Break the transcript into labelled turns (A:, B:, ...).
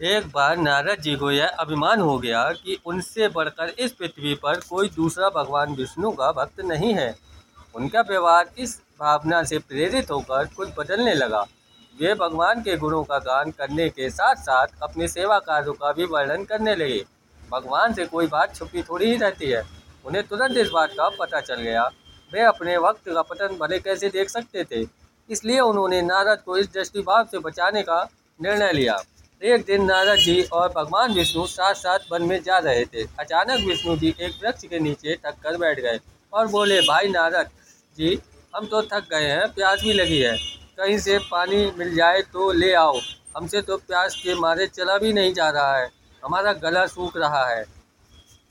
A: एक बार नारद जी को यह अभिमान हो गया कि उनसे बढ़कर इस पृथ्वी पर कोई दूसरा भगवान विष्णु का भक्त नहीं है। उनका व्यवहार इस भावना से प्रेरित होकर कुछ बदलने लगा। वे भगवान के गुणों का गान करने के साथ साथ अपने सेवा कार्यों का भी वर्णन करने लगे। भगवान से कोई बात छुपी थोड़ी ही रहती है। उन्हें तुरंत इस बात का पता चल गया। वे अपने वक्त का पतन भले कैसे देख सकते थे। इसलिए उन्होंने नारद को इस दृष्टिभाव से बचाने का निर्णय लिया। एक दिन नारद जी और भगवान विष्णु साथ साथ वन में जा रहे थे। अचानक विष्णु जी एक वृक्ष के नीचे थक कर बैठ गए और बोले, भाई नारद जी, हम तो थक गए हैं, प्यास भी लगी है। कहीं से पानी मिल जाए तो ले आओ। हमसे तो प्यास के मारे चला भी नहीं जा रहा है। हमारा गला सूख रहा है।